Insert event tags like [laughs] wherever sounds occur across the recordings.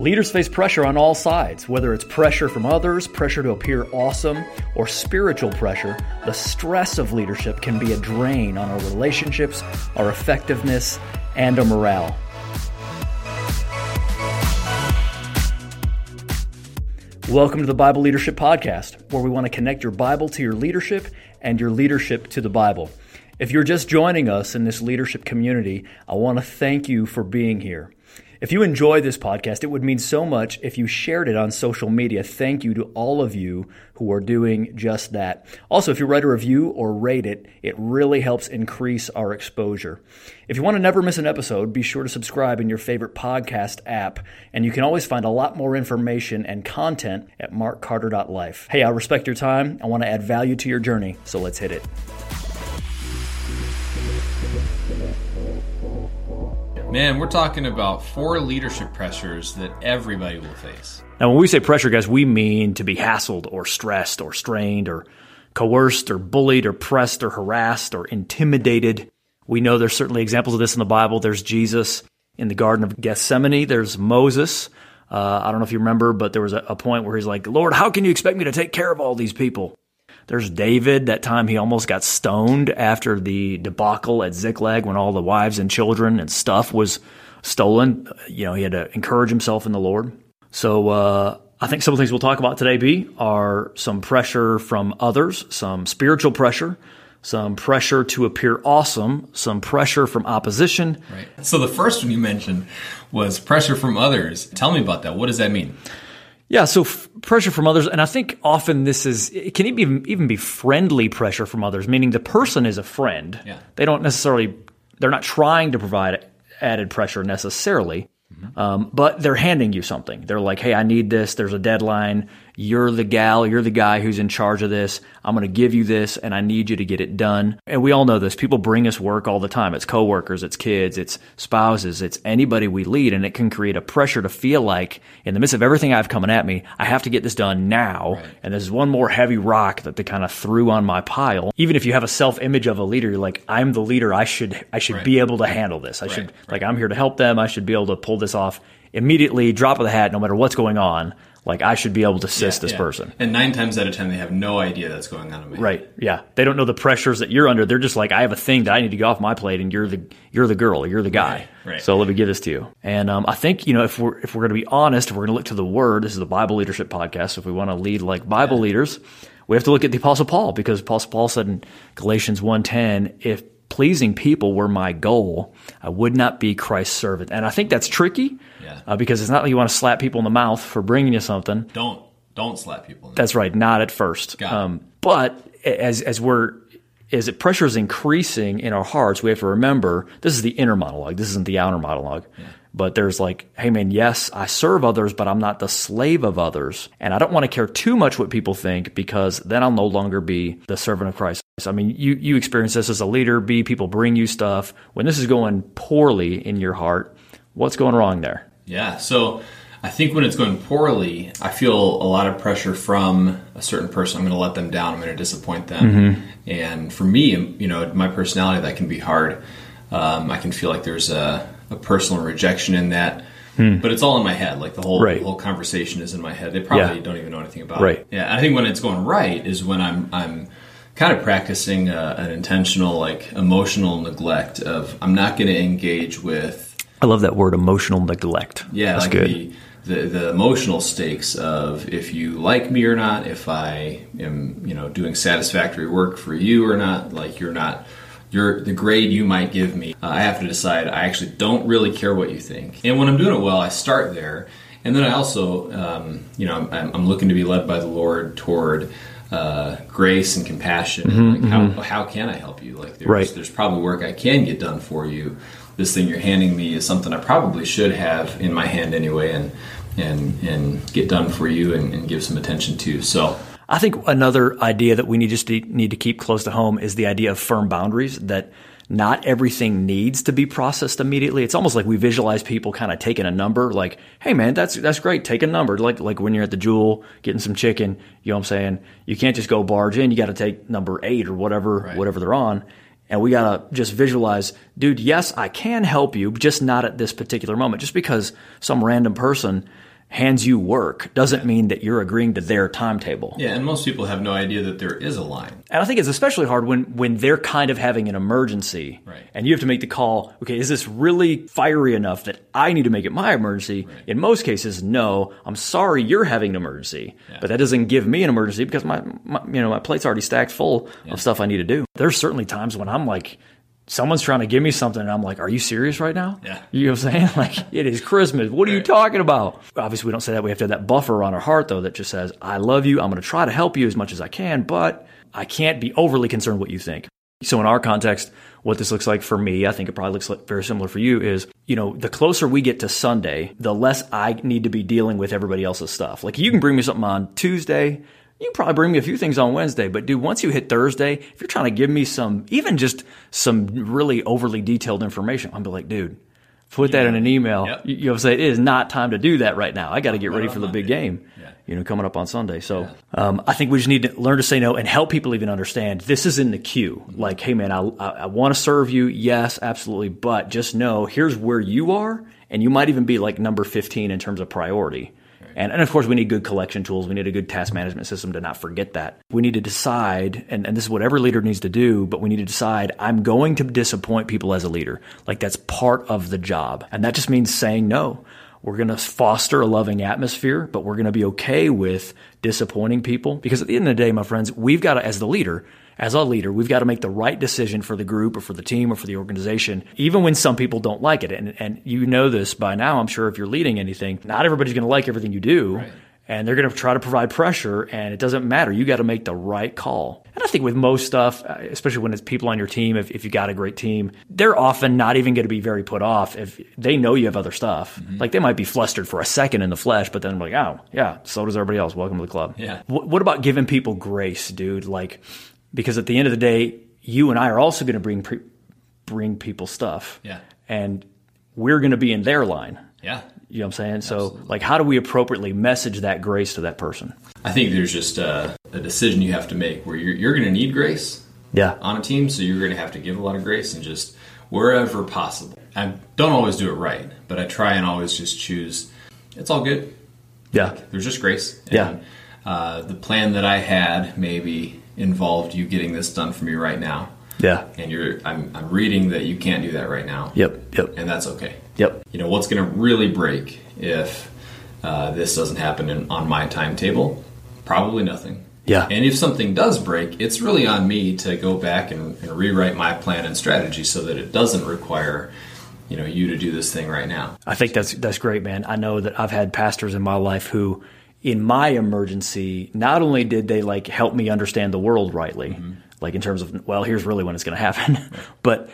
Leaders face pressure on all sides, whether it's pressure from others, pressure to appear awesome, or spiritual pressure. The stress of leadership can be a drain on our relationships, our effectiveness, and our morale. Welcome to the Bible Leadership Podcast, where we want to connect your Bible to your leadership and your leadership to the Bible. If you're just joining us in this leadership community, I want to thank you for being here. If you enjoy this podcast, it would mean so much if you shared it on social media. Thank you to all of you who are doing just that. Also, if you write a review or rate it, it really helps increase our exposure. If you want to never miss an episode, be sure to subscribe in your favorite podcast app, and you can always find a lot more information and content at markcarter.life. Hey, I respect your time. I want to add value to your journey, so let's hit it. Man, we're talking about four leadership pressures that everybody will face. Now, when we say pressure, guys, we mean to be hassled or stressed or strained or coerced or bullied or pressed or harassed or intimidated. We know there's certainly examples of this in the Bible. There's Jesus in the Garden of Gethsemane. There's Moses. Uh, I don't know if you remember, but there was a, a point where he's like, Lord, how can you expect me to take care of all these people? There's David, that time he almost got stoned after the debacle at Ziklag when all the wives and children and stuff was stolen. You know, he had to encourage himself in the Lord. So, uh, I think some of the things we'll talk about today, B, are some pressure from others, some spiritual pressure, some pressure to appear awesome, some pressure from opposition. Right. So the first one you mentioned was pressure from others. Tell me about that. What does that mean? Yeah, so f- pressure from others, and I think often this is it can even even be friendly pressure from others, meaning the person is a friend. Yeah. They don't necessarily they're not trying to provide added pressure necessarily, mm-hmm. um, but they're handing you something. They're like, "Hey, I need this. There's a deadline you're the gal, you're the guy who's in charge of this. I'm going to give you this and I need you to get it done. And we all know this. People bring us work all the time. It's coworkers, it's kids, it's spouses, it's anybody we lead. And it can create a pressure to feel like in the midst of everything I have coming at me, I have to get this done now. Right. And there's one more heavy rock that they kind of threw on my pile. Even if you have a self image of a leader, you're like, I'm the leader. I should, I should right. be able to handle this. I right. should, like, I'm here to help them. I should be able to pull this off immediately, drop of the hat, no matter what's going on. Like I should be able to assist yeah, this yeah. person. And nine times out of ten, they have no idea that's going on. Right. Yeah. They don't know the pressures that you're under. They're just like, I have a thing that I need to get off my plate, and you're the you're the girl, you're the guy. Right. right. So let me give this to you. And um, I think you know if we're if we're going to be honest, if we're going to look to the Word, this is the Bible Leadership Podcast. So if we want to lead like Bible yeah. leaders, we have to look at the Apostle Paul because Apostle Paul said in Galatians 1.10, if pleasing people were my goal, I would not be Christ's servant. And I think that's tricky yeah. uh, because it's not like you want to slap people in the mouth for bringing you something. Don't don't slap people. That's right, not at first. Um, but as as we're as it pressure is increasing in our hearts, we have to remember this is the inner monologue. This isn't the outer monologue. Yeah. But there's like, hey man, yes, I serve others, but I'm not the slave of others. And I don't want to care too much what people think because then I'll no longer be the servant of Christ. I mean, you, you experience this as a leader, B, people bring you stuff. When this is going poorly in your heart, what's going wrong there? Yeah. So I think when it's going poorly, I feel a lot of pressure from a certain person. I'm going to let them down. I'm going to disappoint them. Mm-hmm. And for me, you know, my personality, that can be hard. Um, I can feel like there's a, a personal rejection in that. Hmm. But it's all in my head. Like the whole right. whole conversation is in my head. They probably yeah. don't even know anything about right. it. Yeah, I think when it's going right is when I'm I'm kind of practicing a, uh, an intentional like emotional neglect of I'm not going to engage with. I love that word, emotional neglect. Yeah, that's like good. The, the, the emotional stakes of if you like me or not, if I am you know doing satisfactory work for you or not, like you're not your the grade you might give me. Uh, I have to decide. I actually don't really care what you think, and when I'm doing it well, I start there, and then I also um, you know I'm, I'm looking to be led by the Lord toward. Uh, grace and compassion. Mm-hmm, like how, mm-hmm. how can I help you? Like there's, right. there's probably work I can get done for you. This thing you're handing me is something I probably should have in my hand anyway, and and and get done for you and, and give some attention to. So I think another idea that we need just to, need to keep close to home is the idea of firm boundaries that not everything needs to be processed immediately. It's almost like we visualize people kind of taking a number, like, "Hey, man, that's that's great. Take a number." Like like when you're at the Jewel getting some chicken, you know what I'm saying? You can't just go barge in. You got to take number eight or whatever right. whatever they're on. And we got to just visualize, dude, yes, I can help you, just not at this particular moment. Just because some random person hands you work doesn't mean that you're agreeing to their timetable. Yeah, and most people have no idea that there is a line. And I think it's especially hard when when they're kind of having an emergency, Right. and you have to make the call. Okay, is this really fiery enough that I need to make it my emergency? In most cases, no. I'm sorry you're having an emergency, but that doesn't give me an emergency because my, my you know my plate's already stacked full of stuff I need to do. There's certainly times when I'm like. Someone's trying to give me something, and I'm like, "Are you serious right now?" Yeah. you know what I'm saying? [laughs] Like, it is Christmas. What are you talking about? Obviously, we don't say that. We have to have that buffer on our heart, though, that just says, I love you. I'm going to try to help you as much as I can, but I can't be overly concerned what you think. So, in our context, what this looks like for me, I think it probably looks like very similar for you, is, you know, the closer we get to Sunday, the less I need to be dealing with everybody else's stuff. Like, you can bring me something on Tuesday. You probably bring me a few things on Wednesday, but dude, once you hit Thursday, if you're trying to give me some, even just some really overly detailed information, I'm be like, dude, put that in an email. Yep. You, know what I'm saying? It is not time to do that right now. I got to get ready for the big game. Yeah. You know, coming up on Sunday. So um, I think we just need to learn to say no and help people even understand this is in the queue. Like, hey man, I, I, I want to serve you. Yes, absolutely. But just know here's where you are, and you might even be like number 15 in terms of priority. And, and of course, we need good collection tools. We need a good task management system to not forget that. We need to decide, and, and this is what every leader needs to do, but we need to decide I'm going to disappoint people as a leader. Like that's part of the job. And that just means saying no. We're going to foster a loving atmosphere, but we're going to be okay with disappointing people because at the end of the day, my friends, we've got to, as the leader, as a leader, we've got to make the right decision for the group or for the team or for the organization, even when some people don't like it. And, and you know this by now, I'm sure if you're leading anything, not everybody's going to like everything you do. And they're going to try to provide pressure, and it doesn't matter. You got to make the right call. And I think with most stuff, especially when it's people on your team, if, if you got a great team, they're often not even going to be very put off if they know you have other stuff. Mm-hmm. Like they might be flustered for a second in the flesh, but then like, oh, yeah, so does everybody else. Welcome to the club. Yeah. What, what about giving people grace, dude? Like, because at the end of the day, you and I are also going to bring pre- bring people stuff. Yeah. And we're going to be in their line. Yeah. You know what I'm saying? So, like, how do we appropriately message that grace to that person? I think there's just a, a decision you have to make where you're, you're going to need grace Yeah. on a team, so you're going to have to give a lot of grace and just wherever possible. I don't always do it right, but I try and always just choose. It's all good. Yeah. There's just grace. Yeah. Uh, the plan that I had maybe involved you getting this done for me right now, Yeah. and you're I'm, I'm reading that you can't do that right now. Yep. Yep. And that's okay. Yep. You know what's going to really break if uh, this doesn't happen in, on my timetable? Probably nothing. Yeah. And if something does break, it's really on me to go back and, and rewrite my plan and strategy so that it doesn't require, you know, you to do this thing right now. I think that's that's great, man. I know that I've had pastors in my life who, in my emergency, not only did they like help me understand the world rightly, like in terms of well, here's really when it's going to happen, [laughs] but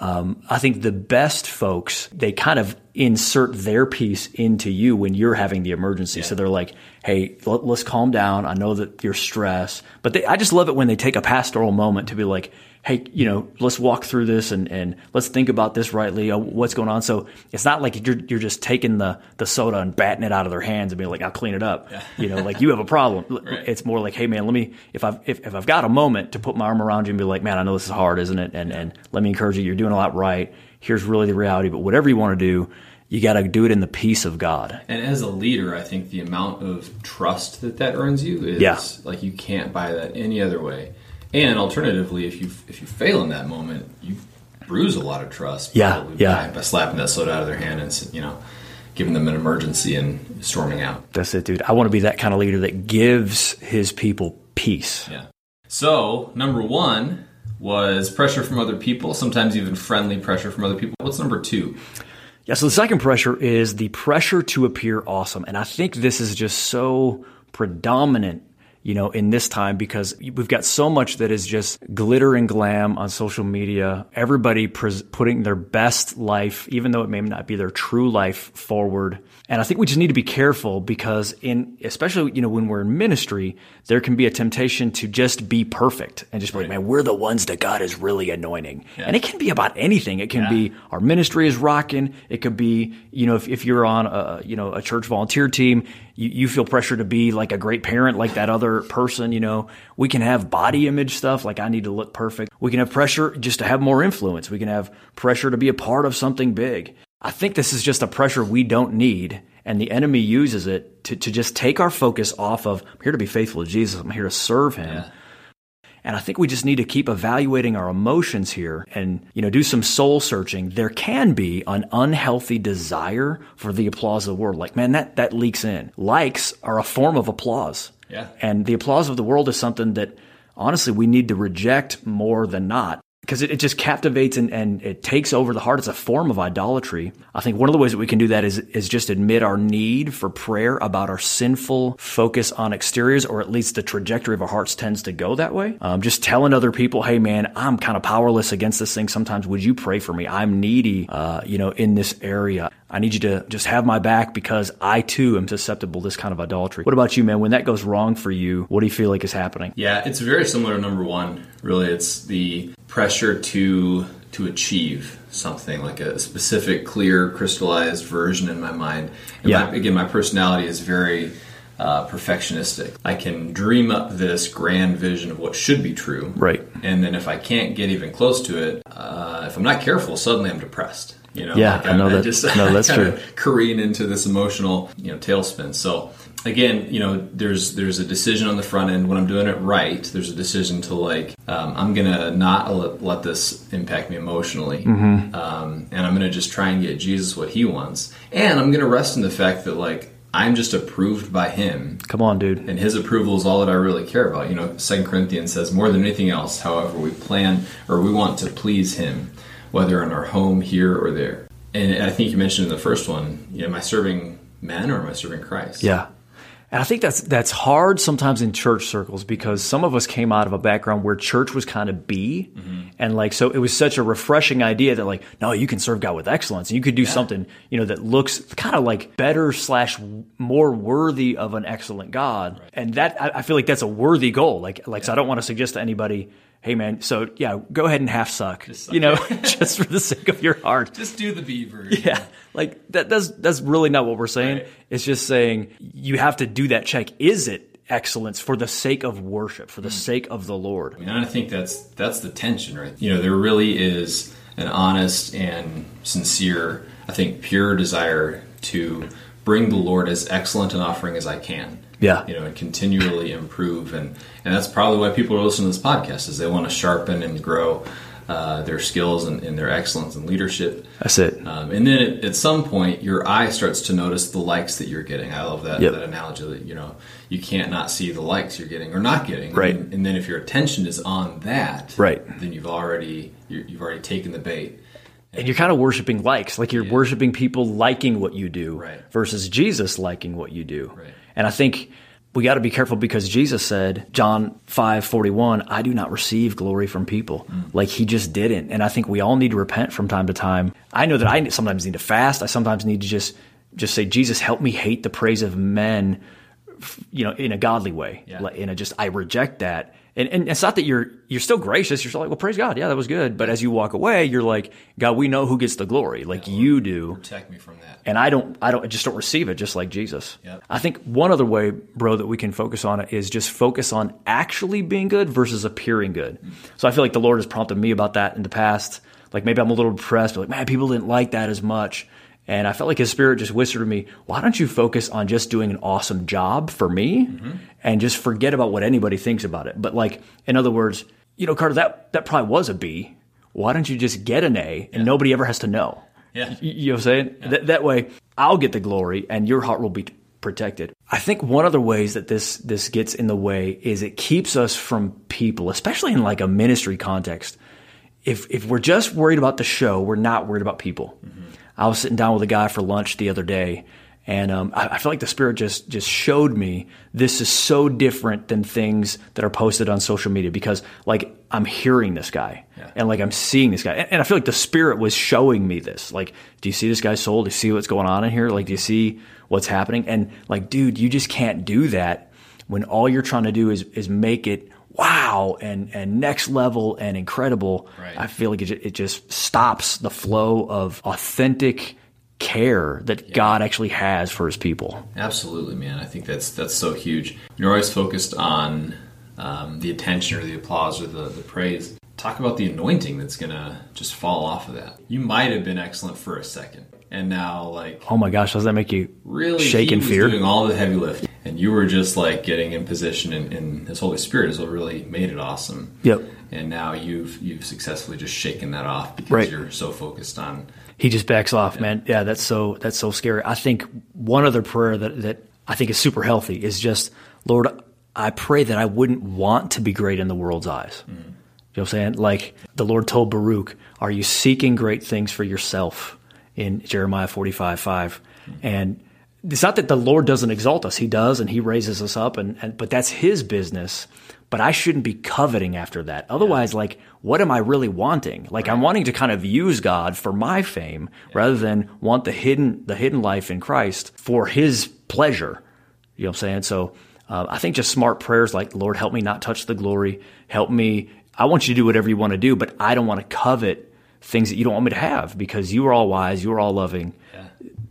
um, I think the best folks they kind of insert their piece into you when you're having the emergency. So they're like, "Hey, let, us calm down. I know that you're stressed, but they, I just love it when they take a pastoral moment to be like." Hey, you know, let's walk through this and, and let's think about this rightly. Uh, what's going on? So it's not like you're you're just taking the, the soda and batting it out of their hands and being like, "I'll clean it up." [laughs] You know, like you have a problem. [laughs] Right. It's more like, "Hey, man, let me if I've if, if I've got a moment to put my arm around you and be like, man, I know this is hard, isn't it? And and let me encourage you. You're doing a lot right. Here's really the reality. But whatever you want to do, you got to do it in the peace of God. And as a leader, I think the amount of trust that that earns you is Yeah. like you can't buy that any other way. And alternatively, if you if you fail in that moment, you bruise a lot of trust. Yeah, yeah. By, by slapping that soda out of their hand and you know giving them an emergency and storming out. That's it, dude. I want to be that kind of leader that gives his people peace. Yeah. So number one was pressure from other people, sometimes even friendly pressure from other people. What's number two? Yeah, so the second pressure is the pressure to appear awesome. And I think this is just so predominant, you know, in this time because we've got so much that is just glitter and glam on social media. Everybody pres- putting their best life, even though it may not be their true life, forward. And I think we just need to be careful because in, especially, you know, when we're in ministry, there can be a temptation to just be perfect and just be like, man, we're the ones that God is really anointing. And it can be about anything. It can Yeah. be our ministry is rocking. It could be, you know, if, if you're on a, you know, a church volunteer team, you, you feel pressure to be like a great parent, like that other person, you know. We can have body image stuff, like I need to look perfect. We can have pressure just to have more influence. We can have pressure to be a part of something big. I think this is just a pressure we don't need. And the enemy uses it to, to just take our focus off of, I'm here to be faithful to Jesus. I'm here to serve him. Yeah. And I think we just need to keep evaluating our emotions here and, you know, do some soul searching. There can be an unhealthy desire for the applause of the world. Like, man, that, that leaks in. Likes are a form of applause. Yeah. And the applause of the world is something that honestly we need to reject more than not because it, it just captivates and, and it takes over the heart. It's a form of idolatry. I think one of the ways that we can do that is, is just admit our need for prayer about our sinful focus on exteriors, or at least the trajectory of our hearts tends to go that way. Um, just telling other people, hey man, I'm kind of powerless against this thing. Sometimes would you pray for me? I'm needy, uh, you know, in this area. I need you to just have my back because I too am susceptible to this kind of idolatry. What about you, man? When that goes wrong for you, what do you feel like is happening? Yeah, it's very similar to number one. Really, it's the pressure to to achieve something like a specific, clear, crystallized version in my mind. And Yeah. my, again, my personality is very uh, perfectionistic. I can dream up this grand vision of what should be true, Right. And then if I can't get even close to it, uh, if I'm not careful, suddenly I'm depressed. You know, Yeah, like I know that- just no, [laughs] that's true. careen into this emotional, you know, tailspin. So again, you know, there's there's a decision on the front end when I'm doing it right. There's a decision to like, um, I'm gonna not let, let this impact me emotionally, Mm-hmm. um, and I'm gonna just try and get Jesus what He wants, and I'm gonna rest in the fact that like I'm just approved by Him, Come on, dude. and His approval is all that I really care about. You know, Second Corinthians says more than anything else, however, we plan or we want to please Him, whether in our home here or there. And I think you mentioned in the first one, you know, am I serving men or am I serving Christ? Yeah. And I think that's that's hard sometimes in church circles because some of us came out of a background where church was kind of B, mm-hmm. and like so it was such a refreshing idea that like no, you can serve God with excellence, and you could do something you know that looks kind of like better slash more worthy of an excellent God, and that I, I feel like that's a worthy goal. Like like so I don't want to suggest to anybody. Hey man, so yeah, go ahead and half suck, suck you know, [laughs] just for the sake of your heart. Just do the beaver. Yeah, like that. That's that's really not what we're saying. Right. It's just saying you have to do that check. Is it excellence for the sake of worship, for the hmm. sake of the Lord? And I think that's that's the tension, right? You know, there really is an honest and sincere, I think, pure desire to bring the Lord as excellent an offering as I can. Yeah. You know, and continually improve, and and that's probably why people are listening to this podcast is they want to sharpen and grow uh, their skills and, and their excellence and leadership. That's it. Um, and then at, at some point, your eye starts to notice the likes that you're getting. I love that, Yep. that analogy that you know you can't not see the likes you're getting or not getting. Right. And, and then if your attention is on that, Right. then you've already you're, you've already taken the bait. And you're kind of worshiping likes, like you're worshiping people liking what you do Right. versus Jesus liking what you do. Right. And I think we got to be careful because Jesus said, John 5 41, I do not receive glory from people. Mm. Like he just didn't. And I think we all need to repent from time to time. I know that I sometimes need to fast. I sometimes need to just just say, Jesus, help me hate the praise of men you know, in a godly way. Yeah. In a just, I reject that. And, and it's not that you're, you're still gracious. You're still like, well, praise God. Yeah, that was good. But as you walk away, you're like, God, we know who gets the glory. Like you do. Protect me from that. And I don't, I don't, I just don't receive it just like Jesus. Yep. I think one other way, bro, that we can focus on it is just focus on actually being good versus appearing good. Mm. So I feel like the Lord has prompted me about that in the past. Like maybe I'm a little depressed, but like, man, people didn't like that as much. And I felt like his spirit just whispered to me, why don't you focus on just doing an awesome job for me mm-hmm. and just forget about what anybody thinks about it? But like, in other words, you know, Carter, that, that probably was a B. Why don't you just get an A and nobody ever has to know? Yeah. You know what I'm saying? That, that way, I'll get the glory and your heart will be protected. I think one of the ways that this this gets in the way is it keeps us from people, especially in like a ministry context. If if we're just worried about the show, we're not worried about people. Mm-hmm. I was sitting down with a guy for lunch the other day, and um, I, I feel like the spirit just just showed me this is so different than things that are posted on social media because like I'm hearing this guy and like I'm seeing this guy, and, and I feel like the spirit was showing me this. Like, do you see this guy's soul? Do you see what's going on in here? Like, do you see what's happening? And like, dude, you just can't do that when all you're trying to do is is make it wow and and next level and incredible. Right. I feel like it, it just stops the flow of authentic care that God actually has for his people. Absolutely, man. I think that's that's so huge. You're always focused on um, the attention or the applause or the, the praise. Talk about the anointing that's gonna just fall off of that. You might have been excellent for a second, and now like Oh my gosh, does that make you really shake in fear? doing all the heavy lifting, and you were just like getting in position, and, and His Holy Spirit is what really made it awesome. Yep. And now you've you've successfully just shaken that off because Right. you're so focused on he just backs off, man. Yeah, that's so that's so scary. I think one other prayer that that I think is super healthy is just, Lord, I pray that I wouldn't want to be great in the world's eyes. Mm-hmm. You know what I'm saying? Like the Lord told Baruch, "Are you seeking great things for yourself?" In Jeremiah 45, 5. And it's not that the Lord doesn't exalt us; He does, and He raises us up, and, and but that's His business. But I shouldn't be coveting after that. Otherwise, like, what am I really wanting? Like, I'm wanting to kind of use God for my fame rather than want the hidden the hidden life in Christ for His pleasure. You know what I'm saying? So uh, I think just smart prayers like, Lord, help me not touch the glory. Help me. I want you to do whatever you want to do, but I don't want to covet things that you don't want me to have because you are all wise, you are all loving.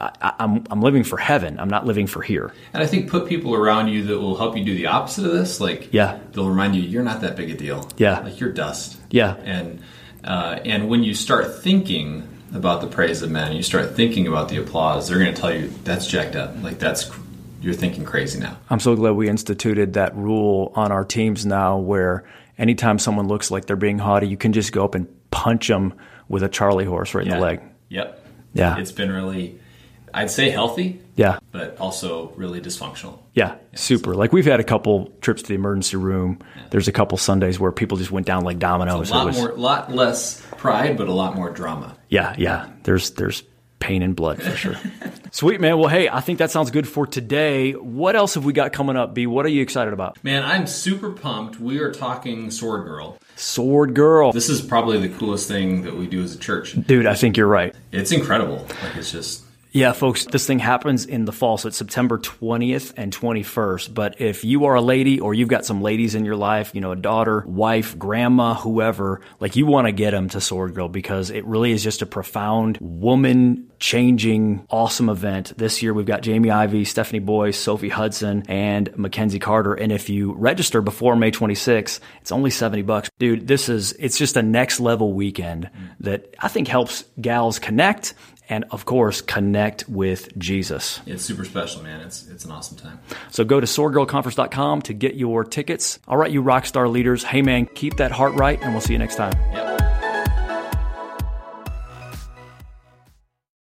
I, I, I'm I'm living for heaven. I'm not living for here. And I think put people around you that will help you do the opposite of this. Like, Yeah. they'll remind you you're not that big a deal. Yeah. like you're dust. Yeah. and uh, and when you start thinking about the praise of men, you start thinking about the applause. They're going to tell you that's jacked up. Like that's you're thinking crazy now. I'm so glad we instituted that rule on our teams now where anytime someone looks like they're being haughty, you can just go up and punch them with a Charlie horse right in the leg. Yep. Yeah. It's been really, I'd say healthy, Yeah. but also really dysfunctional. Yeah, super. Like we've had a couple trips to the emergency room. There's a couple Sundays where people just went down like dominoes. A lot was- more, lot less pride, but a lot more drama. Yeah, yeah. There's there's pain and blood for sure. [laughs] Sweet man. Well, hey, I think that sounds good for today. What else have we got coming up? B, what are you excited about? Man, I'm super pumped. We are talking Sword Girl. Sword Girl. This is probably the coolest thing that we do as a church. Dude, I think you're right. It's incredible. Like it's just Yeah, folks, this thing happens in the fall, so it's September 20th and 21st. But if you are a lady or you've got some ladies in your life, you know, a daughter, wife, grandma, whoever, like you want to get them to Sword Girl because it really is just a profound woman changing, awesome event. This year we've got Jamie Ivey, Stephanie Boyce, Sophie Hudson, and Mackenzie Carter. And if you register before May 26th, it's only 70 bucks. Dude, this is, it's just a next level weekend that I think helps gals connect and of course connect with Jesus. it's super special, man. It's it's an awesome time. So go to swordgirlconference.com to get your tickets. All right, you rock star leaders. Hey man, keep that heart right and we'll see you next time. Yep.